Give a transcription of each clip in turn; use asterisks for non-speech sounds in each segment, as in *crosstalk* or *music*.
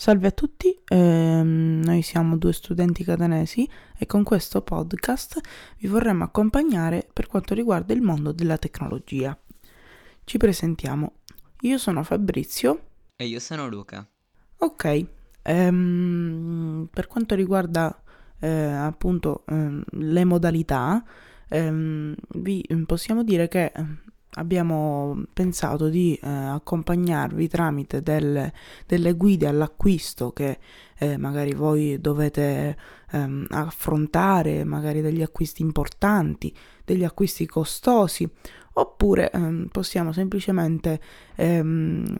Salve a tutti, ehm, noi siamo due studenti catanesi e con questo podcast vi vorremmo accompagnare per quanto riguarda il mondo della tecnologia. Ci presentiamo. Io sono Fabrizio. E io sono Luca. Ok, ehm, per quanto riguarda eh, appunto ehm, le modalità, ehm, vi possiamo dire che abbiamo pensato di eh, accompagnarvi tramite delle, delle, guide all'acquisto che eh, magari voi dovete ehm, affrontare, magari degli acquisti importanti, degli acquisti costosi, oppure ehm, possiamo semplicemente ehm,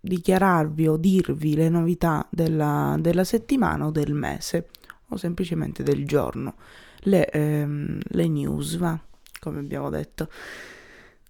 dichiararvi o dirvi le novità della, della, settimana o del mese o semplicemente del giorno, le, ehm, le news, va, come abbiamo detto.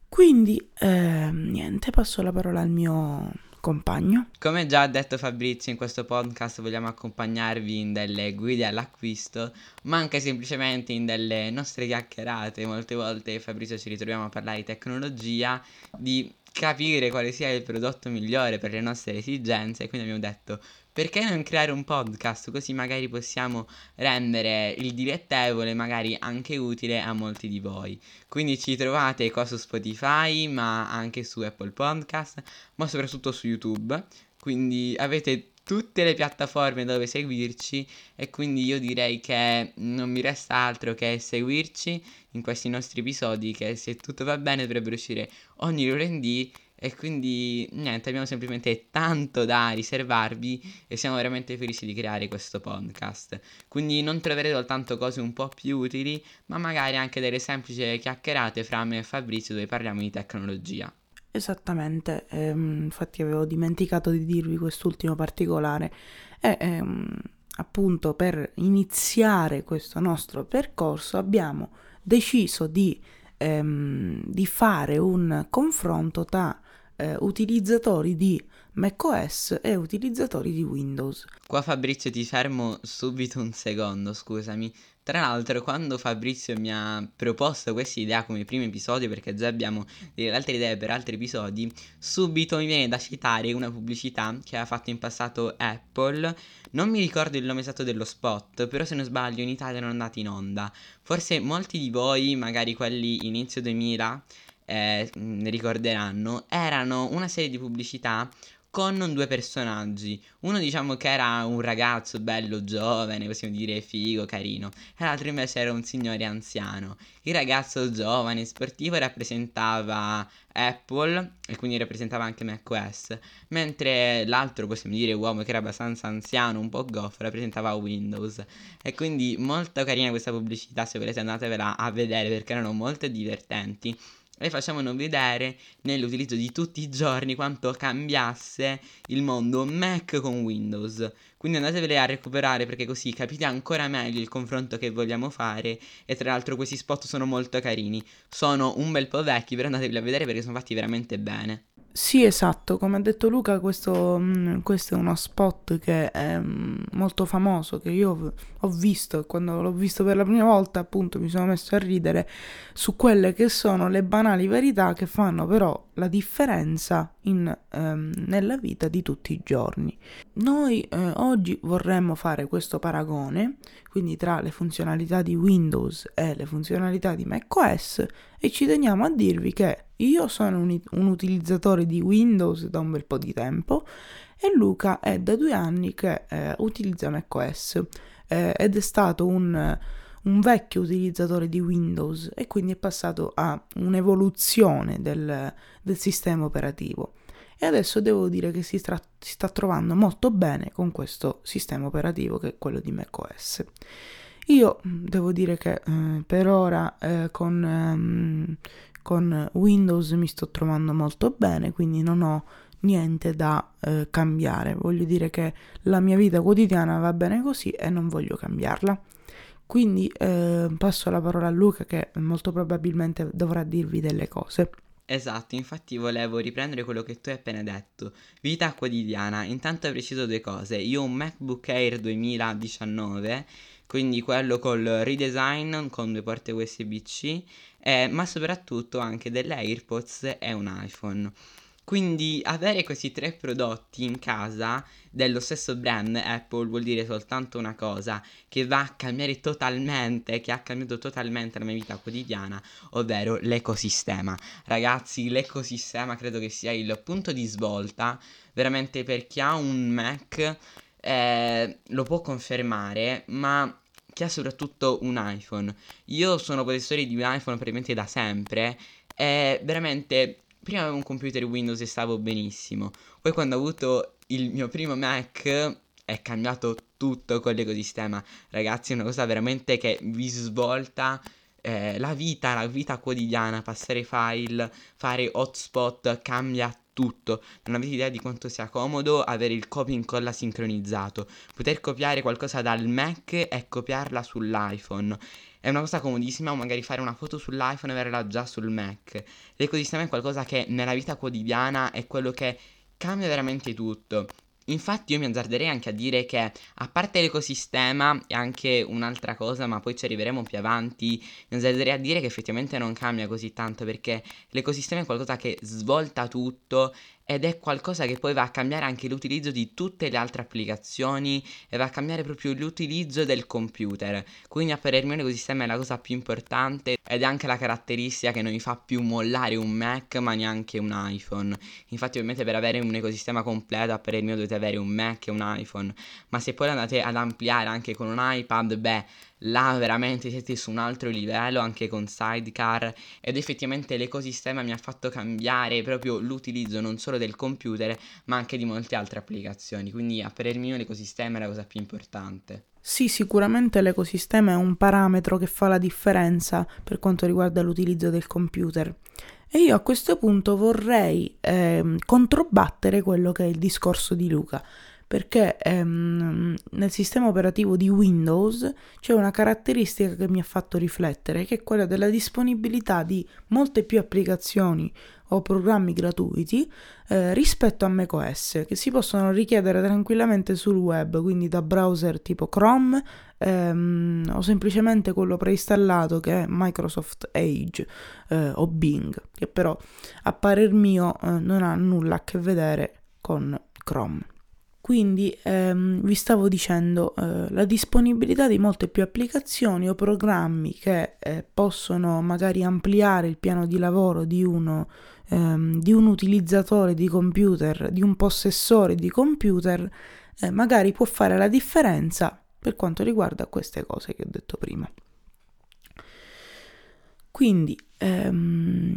Quindi, eh, niente, passo la parola al mio compagno. Come già detto Fabrizio, in questo podcast vogliamo accompagnarvi in delle guide all'acquisto, ma anche semplicemente in delle nostre chiacchierate. Molte volte Fabrizio ci ritroviamo a parlare di tecnologia, di capire quale sia il prodotto migliore per le nostre esigenze, quindi abbiamo detto perché non creare un podcast così magari possiamo rendere il dilettevole magari anche utile a molti di voi. Quindi ci trovate qua su Spotify, ma anche su Apple Podcast, ma soprattutto su YouTube. Quindi avete tutte le piattaforme dove seguirci e quindi io direi che non mi resta altro che seguirci in questi nostri episodi che se tutto va bene dovrebbero uscire ogni lunedì e quindi niente, abbiamo semplicemente tanto da riservarvi e siamo veramente felici di creare questo podcast. Quindi non troverete soltanto cose un po' più utili, ma magari anche delle semplici chiacchierate fra me e Fabrizio dove parliamo di tecnologia. Esattamente, ehm, infatti avevo dimenticato di dirvi quest'ultimo particolare. E, ehm, appunto per iniziare questo nostro percorso abbiamo deciso di, ehm, di fare un confronto tra eh, utilizzatori di macOS e utilizzatori di Windows. Qua Fabrizio ti fermo subito un secondo, scusami. Tra l'altro, quando Fabrizio mi ha proposto questa idea come primo episodio, perché già abbiamo delle altre idee per altri episodi, subito mi viene da citare una pubblicità che ha fatto in passato Apple. Non mi ricordo il nome esatto dello spot, però se non sbaglio in Italia non è andato in onda. Forse molti di voi, magari quelli inizio 2000, eh, ne ricorderanno, erano una serie di pubblicità con due personaggi. Uno diciamo che era un ragazzo bello, giovane, possiamo dire figo, carino, e l'altro invece era un signore anziano. Il ragazzo giovane, sportivo, rappresentava Apple e quindi rappresentava anche macOS, mentre l'altro, possiamo dire uomo che era abbastanza anziano, un po' goffo, rappresentava Windows. E quindi molto carina questa pubblicità, se volete andatevela a vedere perché erano molto divertenti e facevano vedere nell'utilizzo di tutti i giorni quanto cambiasse il mondo Mac con Windows. Quindi andatevele a recuperare perché così capite ancora meglio il confronto che vogliamo fare e tra l'altro questi spot sono molto carini. Sono un bel po' vecchi, però andateveli a vedere perché sono fatti veramente bene. Sì, esatto, come ha detto Luca, questo, mm, questo è uno spot che è mm, molto famoso, che io ho visto quando l'ho visto per la prima volta appunto mi sono messo a ridere su quelle che sono le banali verità che fanno però la differenza in, ehm, nella vita di tutti i giorni. Noi eh, oggi vorremmo fare questo paragone, quindi tra le funzionalità di Windows e le funzionalità di macOS e ci teniamo a dirvi che io sono un, un utilizzatore di Windows da un bel po' di tempo e Luca è da due anni che eh, utilizza macOS eh, ed è stato un, un, vecchio utilizzatore di Windows e quindi è passato a un'evoluzione del, del sistema operativo e adesso devo dire che si, tra- si, sta trovando molto bene con questo sistema operativo che è quello di macOS. Io mm, devo dire che eh, per ora eh, con, ehm, con Windows mi sto trovando molto bene, quindi non ho niente da eh, cambiare. Voglio dire che la mia vita quotidiana va bene così e non voglio cambiarla. Quindi eh, passo la parola a Luca che molto probabilmente dovrà dirvi delle cose. Esatto, infatti volevo riprendere quello che tu hai appena detto. Vita quotidiana, intanto preciso due cose. Io ho un MacBook Air 2019, quindi quello col redesign con due porte USB-C eh, ma soprattutto anche delle AirPods e un iPhone. Quindi avere questi tre prodotti in casa dello stesso brand Apple vuol dire soltanto una cosa, che va a cambiare totalmente, che ha cambiato totalmente la mia vita quotidiana, ovvero l'ecosistema. Ragazzi, l'ecosistema credo che sia il punto di svolta, veramente per chi ha un Mac eh, lo può confermare, ma chi ha soprattutto un iPhone. Io sono possessore di un iPhone praticamente da sempre e veramente prima avevo un computer Windows e stavo benissimo. Poi quando ho avuto il mio primo Mac è cambiato tutto con l'ecosistema. Ragazzi, è una cosa veramente che vi svolta eh, la vita, la vita quotidiana, passare file, fare hotspot, cambia tutto. Non avete idea di quanto sia comodo avere il copy e incolla sincronizzato. Poter copiare qualcosa dal Mac e copiarla sull'iPhone. È una cosa comodissima, magari fare una foto sull'iPhone e averla già sul Mac. L'ecosistema è qualcosa che nella vita quotidiana è quello che cambia veramente tutto. Infatti io mi azzarderei anche a dire che a parte l'ecosistema e anche un'altra cosa, ma poi ci arriveremo più avanti, mi azzarderei a dire che effettivamente non cambia così tanto perché l'ecosistema è qualcosa che svolta tutto ed è qualcosa che poi va a cambiare anche l'utilizzo di tutte le altre applicazioni e va a cambiare proprio l'utilizzo del computer. Quindi a parer mio l'ecosistema è la cosa più importante ed è anche la caratteristica che non mi fa più mollare un Mac ma neanche un iPhone. Infatti ovviamente per avere un ecosistema completo a parer mio dovete avere un Mac e un iPhone, ma se poi andate ad ampliare anche con un iPad, beh, là veramente siete su un altro livello anche con Sidecar ed effettivamente l'ecosistema mi ha fatto cambiare proprio l'utilizzo non solo del computer ma anche di molte altre applicazioni. Quindi a parer mio l'ecosistema è la cosa più importante. Sì, sicuramente l'ecosistema è un parametro che fa la differenza per quanto riguarda l'utilizzo del computer. E io a questo punto vorrei eh, controbattere quello che è il discorso di Luca, perché ehm, nel sistema operativo di Windows c'è una caratteristica che mi ha fatto riflettere, che è quella della disponibilità di molte più applicazioni o programmi gratuiti eh, rispetto a macOS, che si possono richiedere tranquillamente sul web, quindi da browser tipo Chrome ehm, o semplicemente quello preinstallato che è Microsoft Edge eh, o Bing, che però a parer mio eh, non ha nulla a che vedere con Chrome. Quindi ehm, vi stavo dicendo eh, la disponibilità di molte più applicazioni o programmi che eh, possono magari ampliare il piano di lavoro di uno ehm, di un utilizzatore di computer, di un possessore di computer, eh, magari può fare la differenza per quanto riguarda queste cose che ho detto prima. Quindi ehm,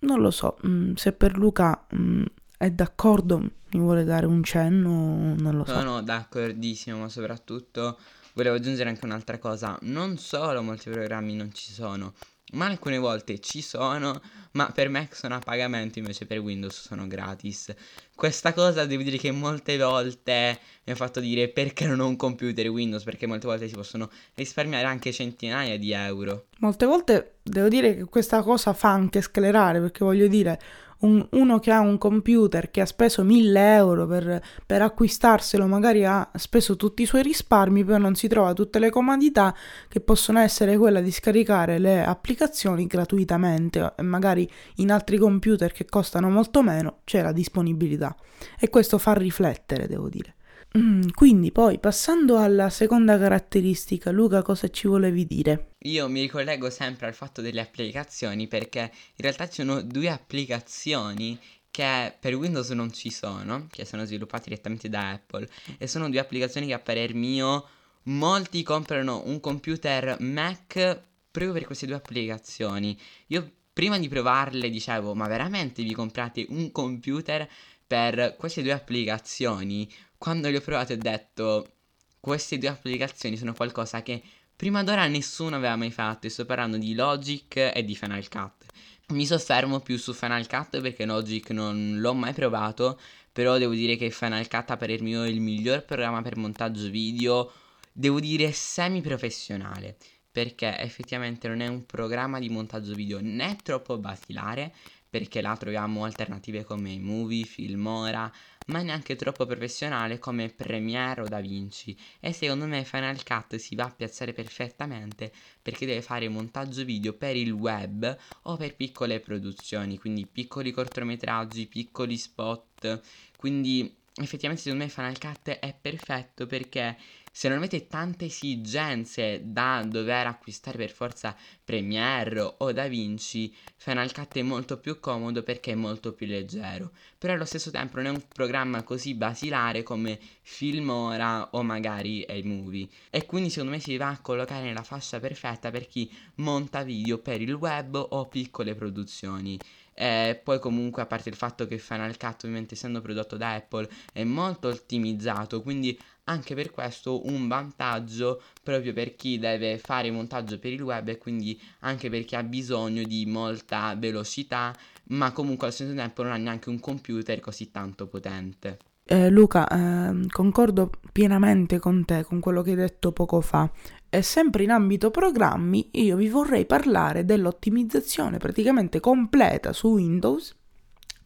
non lo so mm, se per Luca mm, è d'accordo, mi vuole dare un cenno, non lo so. No, no, d'accordissimo, ma soprattutto volevo aggiungere anche un'altra cosa. Non solo molti programmi non ci sono, ma alcune volte ci sono, ma per Mac sono a pagamento, invece per Windows sono gratis. Questa cosa devo dire che molte volte mi ha fatto dire perché non ho un computer Windows, perché molte volte si possono risparmiare anche centinaia di euro. Molte volte devo dire che questa cosa fa anche sclerare, perché voglio dire, un, uno che ha un computer che ha speso 1000 euro per, per, acquistarselo, magari ha speso tutti i suoi risparmi, poi non si trova tutte le comodità che possono essere quella di scaricare le applicazioni gratuitamente e magari in altri computer che costano molto meno c'è la disponibilità e questo fa riflettere, devo dire. Mm, quindi poi passando alla seconda caratteristica, Luca cosa ci volevi dire? Io mi ricollego sempre al fatto delle applicazioni perché in realtà ci sono due applicazioni che per Windows non ci sono, che sono sviluppate direttamente da Apple e sono due applicazioni che a parer mio molti comprano un computer Mac proprio per queste due applicazioni. Io prima di provarle dicevo, ma veramente vi comprate un computer per queste due applicazioni? Quando li ho provati ho detto queste due applicazioni sono qualcosa che prima d'ora nessuno aveva mai fatto e sto parlando di Logic e di Final Cut. Mi soffermo più su Final Cut perché Logic non l'ho mai provato, però devo dire che Final Cut a parer mio è il miglior programma per montaggio video, devo dire semi professionale, perché effettivamente non è un programma di montaggio video né troppo basilare, perché là troviamo alternative come Movie, Filmora, ma neanche troppo professionale come Premiere o DaVinci e secondo me Final Cut si va a piazzare perfettamente perché deve fare montaggio video per il web o per piccole produzioni, quindi piccoli cortometraggi, piccoli spot, quindi effettivamente secondo me Final Cut è perfetto perché se non avete tante esigenze da dover acquistare per forza Premiere o DaVinci, Final Cut è molto più comodo perché è molto più leggero. Però allo stesso tempo non è un programma così basilare come Filmora o magari iMovie. E quindi secondo me si va a collocare nella fascia perfetta per chi monta video per il web o piccole produzioni. E poi comunque a parte il fatto che Final Cut ovviamente essendo prodotto da Apple è molto ottimizzato, quindi anche per questo un vantaggio proprio per chi deve fare montaggio per il web e quindi anche per chi ha bisogno di molta velocità, ma comunque allo stesso tempo non ha neanche un computer così tanto potente. Eh, Luca, eh, concordo pienamente con te, con quello che hai detto poco fa. E sempre in ambito programmi, io vi vorrei parlare dell'ottimizzazione praticamente completa su Windows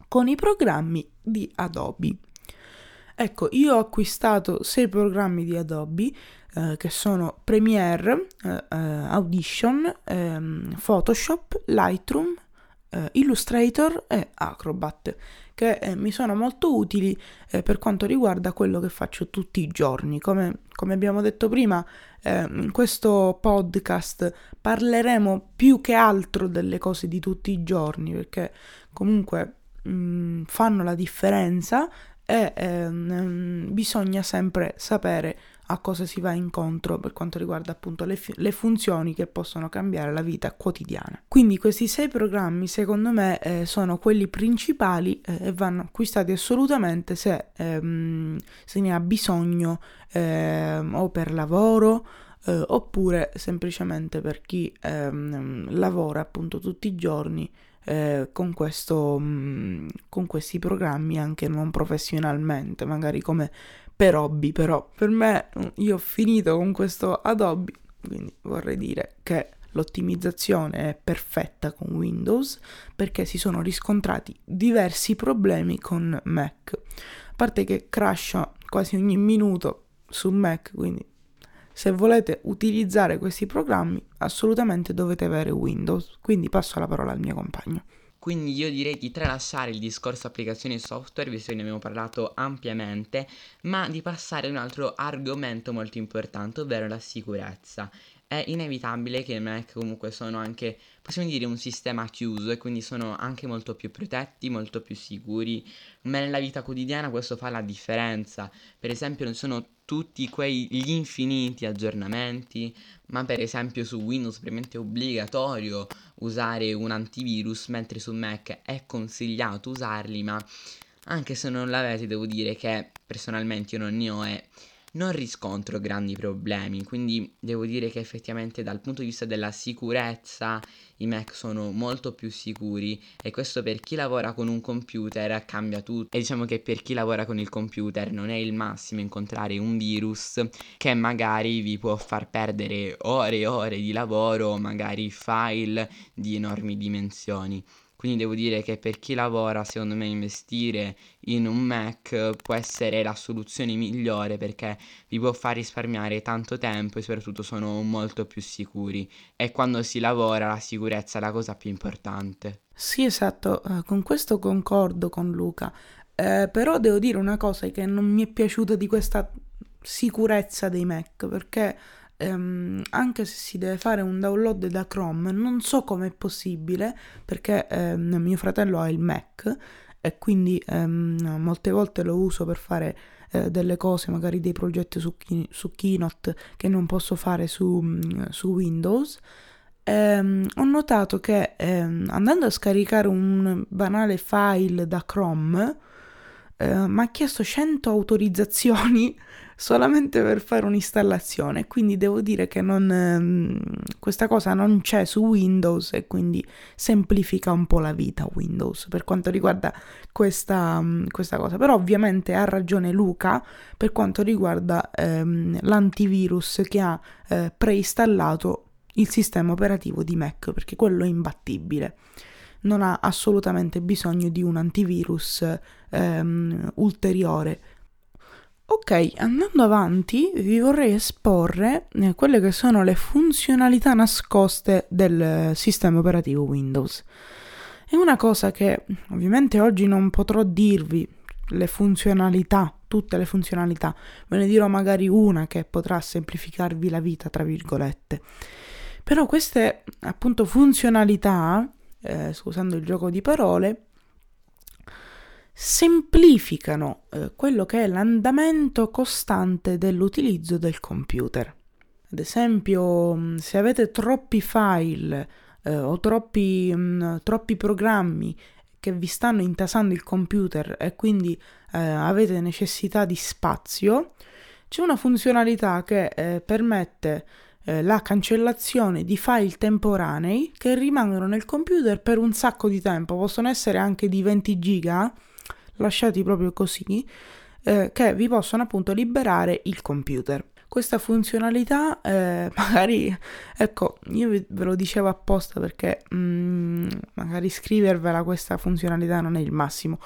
con i programmi di Adobe. Ecco, io ho acquistato sei programmi di Adobe eh, che sono Premiere, eh, eh Audition, ehm, Photoshop, Lightroom, eh, Illustrator e Acrobat che eh, mi sono molto utili eh, per quanto riguarda quello che faccio tutti i giorni. Come, come abbiamo detto prima, eh, in questo podcast parleremo più che altro delle cose di tutti i giorni perché comunque mh, mm, fanno la differenza e ehm, bisogna sempre sapere a cosa si va incontro per quanto riguarda appunto le, fi- le funzioni che possono cambiare la vita quotidiana. Quindi questi sei programmi secondo me eh, sono quelli principali eh, e vanno acquistati assolutamente se, ehm, se ne ha bisogno ehm, o per lavoro eh, oppure semplicemente per chi ehm, lavora appunto tutti i giorni eh, con, questo, mh, mm, con questi programmi anche non professionalmente, magari come per hobby, però per me io ho finito con questo Adobe, quindi vorrei dire che l'ottimizzazione è perfetta con Windows perché si sono riscontrati diversi problemi con Mac. A parte che crasha quasi ogni minuto su Mac, quindi se volete utilizzare questi programmi assolutamente dovete avere Windows. Quindi passo la parola al mio compagno. Quindi io direi di tralasciare il discorso applicazioni e software, visto che ne abbiamo parlato ampiamente, ma di passare ad un altro argomento molto importante, ovvero la sicurezza. È inevitabile che i Mac comunque sono anche, possiamo dire, un sistema chiuso e quindi sono anche molto più protetti, molto più sicuri, ma nella vita quotidiana questo fa la differenza. Per esempio non sono tutti quegli infiniti aggiornamenti, ma per esempio su Windows è obbligatorio usare un antivirus, mentre su Mac è consigliato usarli, ma anche se non l'avete devo dire che personalmente io non ne ho e non riscontro grandi problemi, quindi devo dire che effettivamente dal punto di vista della sicurezza i Mac sono molto più sicuri e questo per chi lavora con un computer cambia tutto e diciamo che per chi lavora con il computer non è il massimo incontrare un virus che magari vi può far perdere ore e ore di lavoro, magari file di enormi dimensioni. Quindi devo dire che per chi lavora, secondo me, investire in un Mac può essere la soluzione migliore perché vi può far risparmiare tanto tempo e soprattutto sono molto più sicuri. E quando si lavora la sicurezza è la cosa più importante. Sì, esatto, uh, con questo concordo con Luca. Eh, però devo dire una cosa che non mi è piaciuta di questa sicurezza dei Mac perché ehm, anche se si deve fare un download da Chrome, non so come è possibile perché ehm, mio fratello ha il Mac e quindi ehm, molte volte lo uso per fare eh, delle cose, magari dei progetti su, su Keynote che non posso fare su, mm, su Windows. Ehm, ho notato che ehm, andando a scaricare un banale file da Chrome eh, mi ha chiesto 100 autorizzazioni solamente per fare un'installazione. Quindi devo dire che non, ehm, questa cosa non c'è su Windows e quindi semplifica un po' la vita Windows per quanto riguarda questa, mm, questa cosa. Però ovviamente ha ragione Luca per quanto riguarda ehm, l'antivirus che ha eh, preinstallato il sistema operativo di Mac perché quello è imbattibile. non ha assolutamente bisogno di un antivirus ehm, ulteriore. Ok, andando avanti vi vorrei esporre eh, quelle che sono le funzionalità nascoste del sistema operativo Windows. È una cosa che ovviamente oggi non potrò dirvi le funzionalità, tutte le funzionalità, ve ne dirò magari una che potrà semplificarvi la vita, tra virgolette. Però queste appunto funzionalità, eh, scusando il gioco di parole, semplificano eh, quello che è l'andamento costante dell'utilizzo del computer. Ad esempio, mm, se avete troppi file eh, o troppi, mh, mm, troppi programmi che vi stanno intasando il computer e quindi eh, avete necessità di spazio, c'è una funzionalità che eh, permette eh, la cancellazione di file temporanei che rimangono nel computer per un sacco di tempo, possono essere anche di 20 giga, lasciati proprio così, eh, che vi possono appunto liberare il computer. Questa funzionalità eh, *laughs* magari ecco io ve lo dicevo apposta perché mm, magari scrivervela questa funzionalità non è il massimo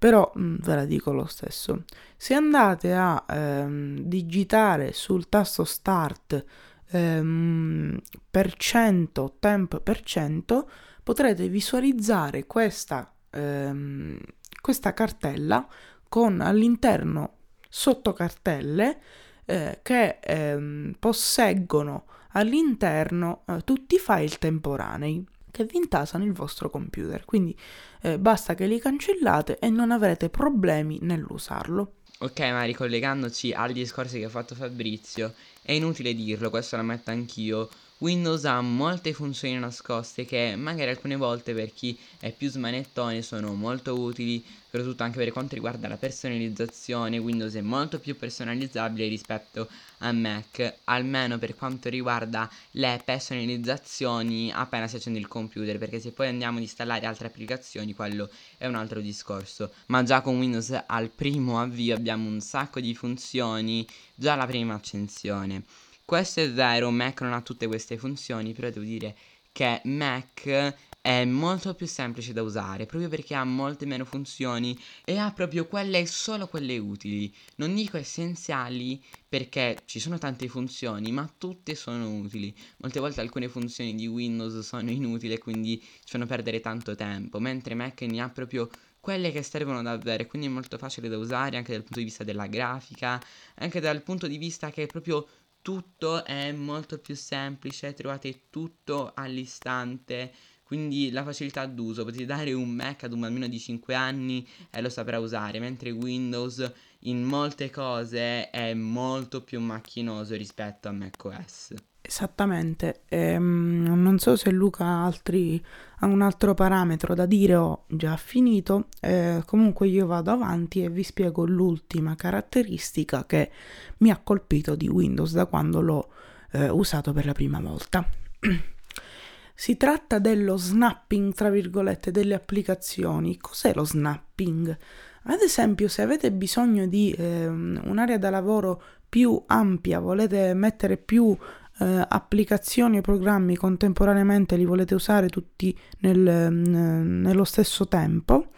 però mm, ve la dico lo stesso. Se andate a ehm, digitare sul tasto start ehm, per cento temp per cento potrete visualizzare questa, ehm, questa cartella con all'interno sotto cartelle eh, che ehm, posseggono all'interno eh, tutti i file temporanei che vi intasano il vostro computer. Quindi eh, basta che li cancellate e non avrete problemi nell'usarlo. Ok, ma ricollegandoci al discorso che ha fatto Fabrizio, è inutile dirlo, questo lo metto anch'io. Windows ha molte funzioni nascoste che magari alcune volte per chi è più smanettone sono molto utili, soprattutto anche per quanto riguarda la personalizzazione, Windows è molto più personalizzabile rispetto a Mac, almeno per quanto riguarda le personalizzazioni appena si accende il computer, perché se poi andiamo ad installare altre applicazioni quello è un altro discorso, ma già con Windows al primo avvio abbiamo un sacco di funzioni già alla prima accensione. Questo è vero, Mac non ha tutte queste funzioni, però devo dire che Mac è molto più semplice da usare proprio perché ha molte meno funzioni e ha proprio quelle solo quelle utili. Non dico essenziali perché ci sono tante funzioni, ma tutte sono utili. Molte volte alcune funzioni di Windows sono inutili e quindi ci fanno perdere tanto tempo, mentre Mac ne ha proprio quelle che servono davvero quindi è molto facile da usare anche dal punto di vista della grafica, anche dal punto di vista che è proprio tutto è molto più semplice, trovate tutto all'istante, quindi la facilità d'uso, potete dare un Mac ad un bambino di 5 anni e lo saprà usare, mentre Windows in molte cose è molto più macchinoso rispetto a macOS. Esattamente, ehm, non so se Luca ha, altri, ha un altro parametro da dire o già finito, eh, comunque io vado avanti e vi spiego l'ultima caratteristica che mi ha colpito di Windows da quando l'ho eh, usato per la prima volta. *clears throat* si tratta dello snapping, tra virgolette, delle applicazioni. Cos'è lo snapping? Ad esempio, se avete bisogno di eh, un'area da lavoro più ampia, volete mettere più eh, applicazioni e programmi contemporaneamente li volete usare tutti nel, nello stesso tempo,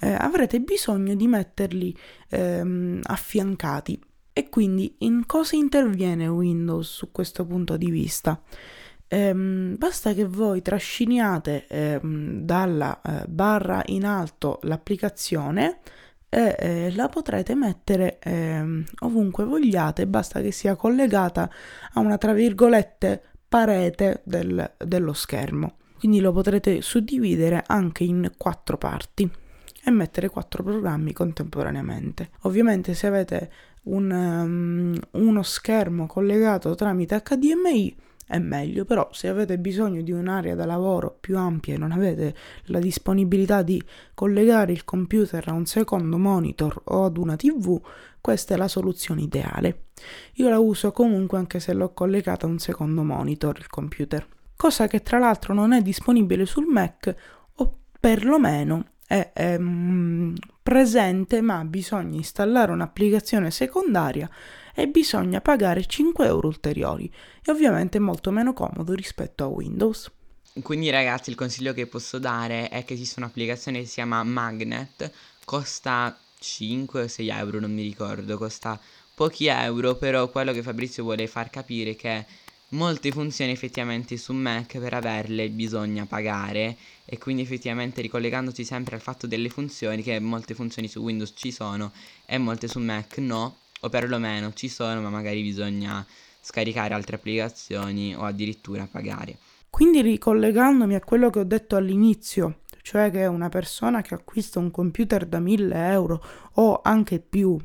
eh, avrete bisogno di metterli ehm, affiancati. E quindi in cosa interviene Windows su questo punto di vista? Ehm, basta che voi trasciniate ehm, dalla eh, barra in alto l'applicazione e eh, la potrete mettere eh, ovunque vogliate, basta che sia collegata a una tra virgolette parete del, dello schermo. Quindi lo potrete suddividere anche in quattro parti e mettere quattro programmi contemporaneamente. Ovviamente se avete un, um, uno schermo collegato tramite HDMI è meglio, però se avete bisogno di un'area da lavoro più ampia e non avete la disponibilità di collegare il computer a un secondo monitor o ad una TV, questa è la soluzione ideale. Io la uso comunque anche se l'ho collegata a un secondo monitor, il computer, cosa che tra l'altro non è disponibile sul Mac o perlomeno è, è mm, presente ma bisogna installare un'applicazione secondaria e bisogna pagare 5 euro ulteriori e ovviamente è molto meno comodo rispetto a Windows. Quindi ragazzi il consiglio che posso dare è che esiste un'applicazione che si chiama Magnet, costa 5 o 6 euro, non mi ricordo, costa pochi euro, però quello che Fabrizio vuole far capire è che molte funzioni effettivamente su Mac per averle bisogna pagare e quindi effettivamente ricollegandosi sempre al fatto delle funzioni che molte funzioni su Windows ci sono e molte su Mac no o perlomeno ci sono ma magari bisogna scaricare altre applicazioni o addirittura pagare. Quindi ricollegandomi a quello che ho detto all'inizio, cioè che una persona che acquista un computer da 1000 euro o anche più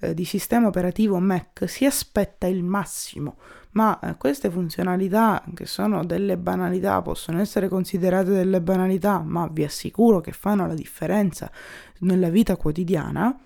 eh, di sistema operativo Mac si aspetta il massimo, ma eh, queste funzionalità che sono delle banalità possono essere considerate delle banalità, ma vi assicuro che fanno la differenza nella vita quotidiana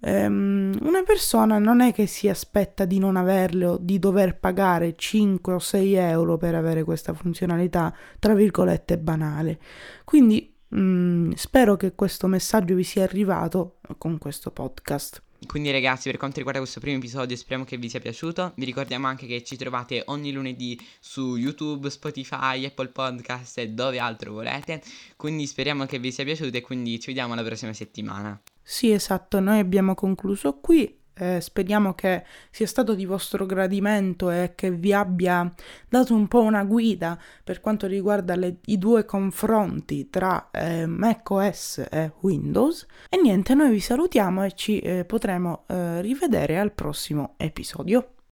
ehm, una persona non è che si aspetta di non averle o di dover pagare 5 o 6 euro per avere questa funzionalità, tra virgolette, banale. Quindi mh, mm, spero che questo messaggio vi sia arrivato con questo podcast. Quindi ragazzi per quanto riguarda questo primo episodio speriamo che vi sia piaciuto Vi ricordiamo anche che ci trovate ogni lunedì su YouTube, Spotify, Apple Podcast e dove altro volete Quindi speriamo che vi sia piaciuto e quindi ci vediamo la prossima settimana sì, esatto, noi abbiamo concluso qui. Eh, speriamo che sia stato di vostro gradimento e che vi abbia dato un po' una guida per quanto riguarda le, i due confronti tra eh, macOS e Windows. E niente, noi vi salutiamo e ci eh, potremo eh, rivedere al prossimo episodio.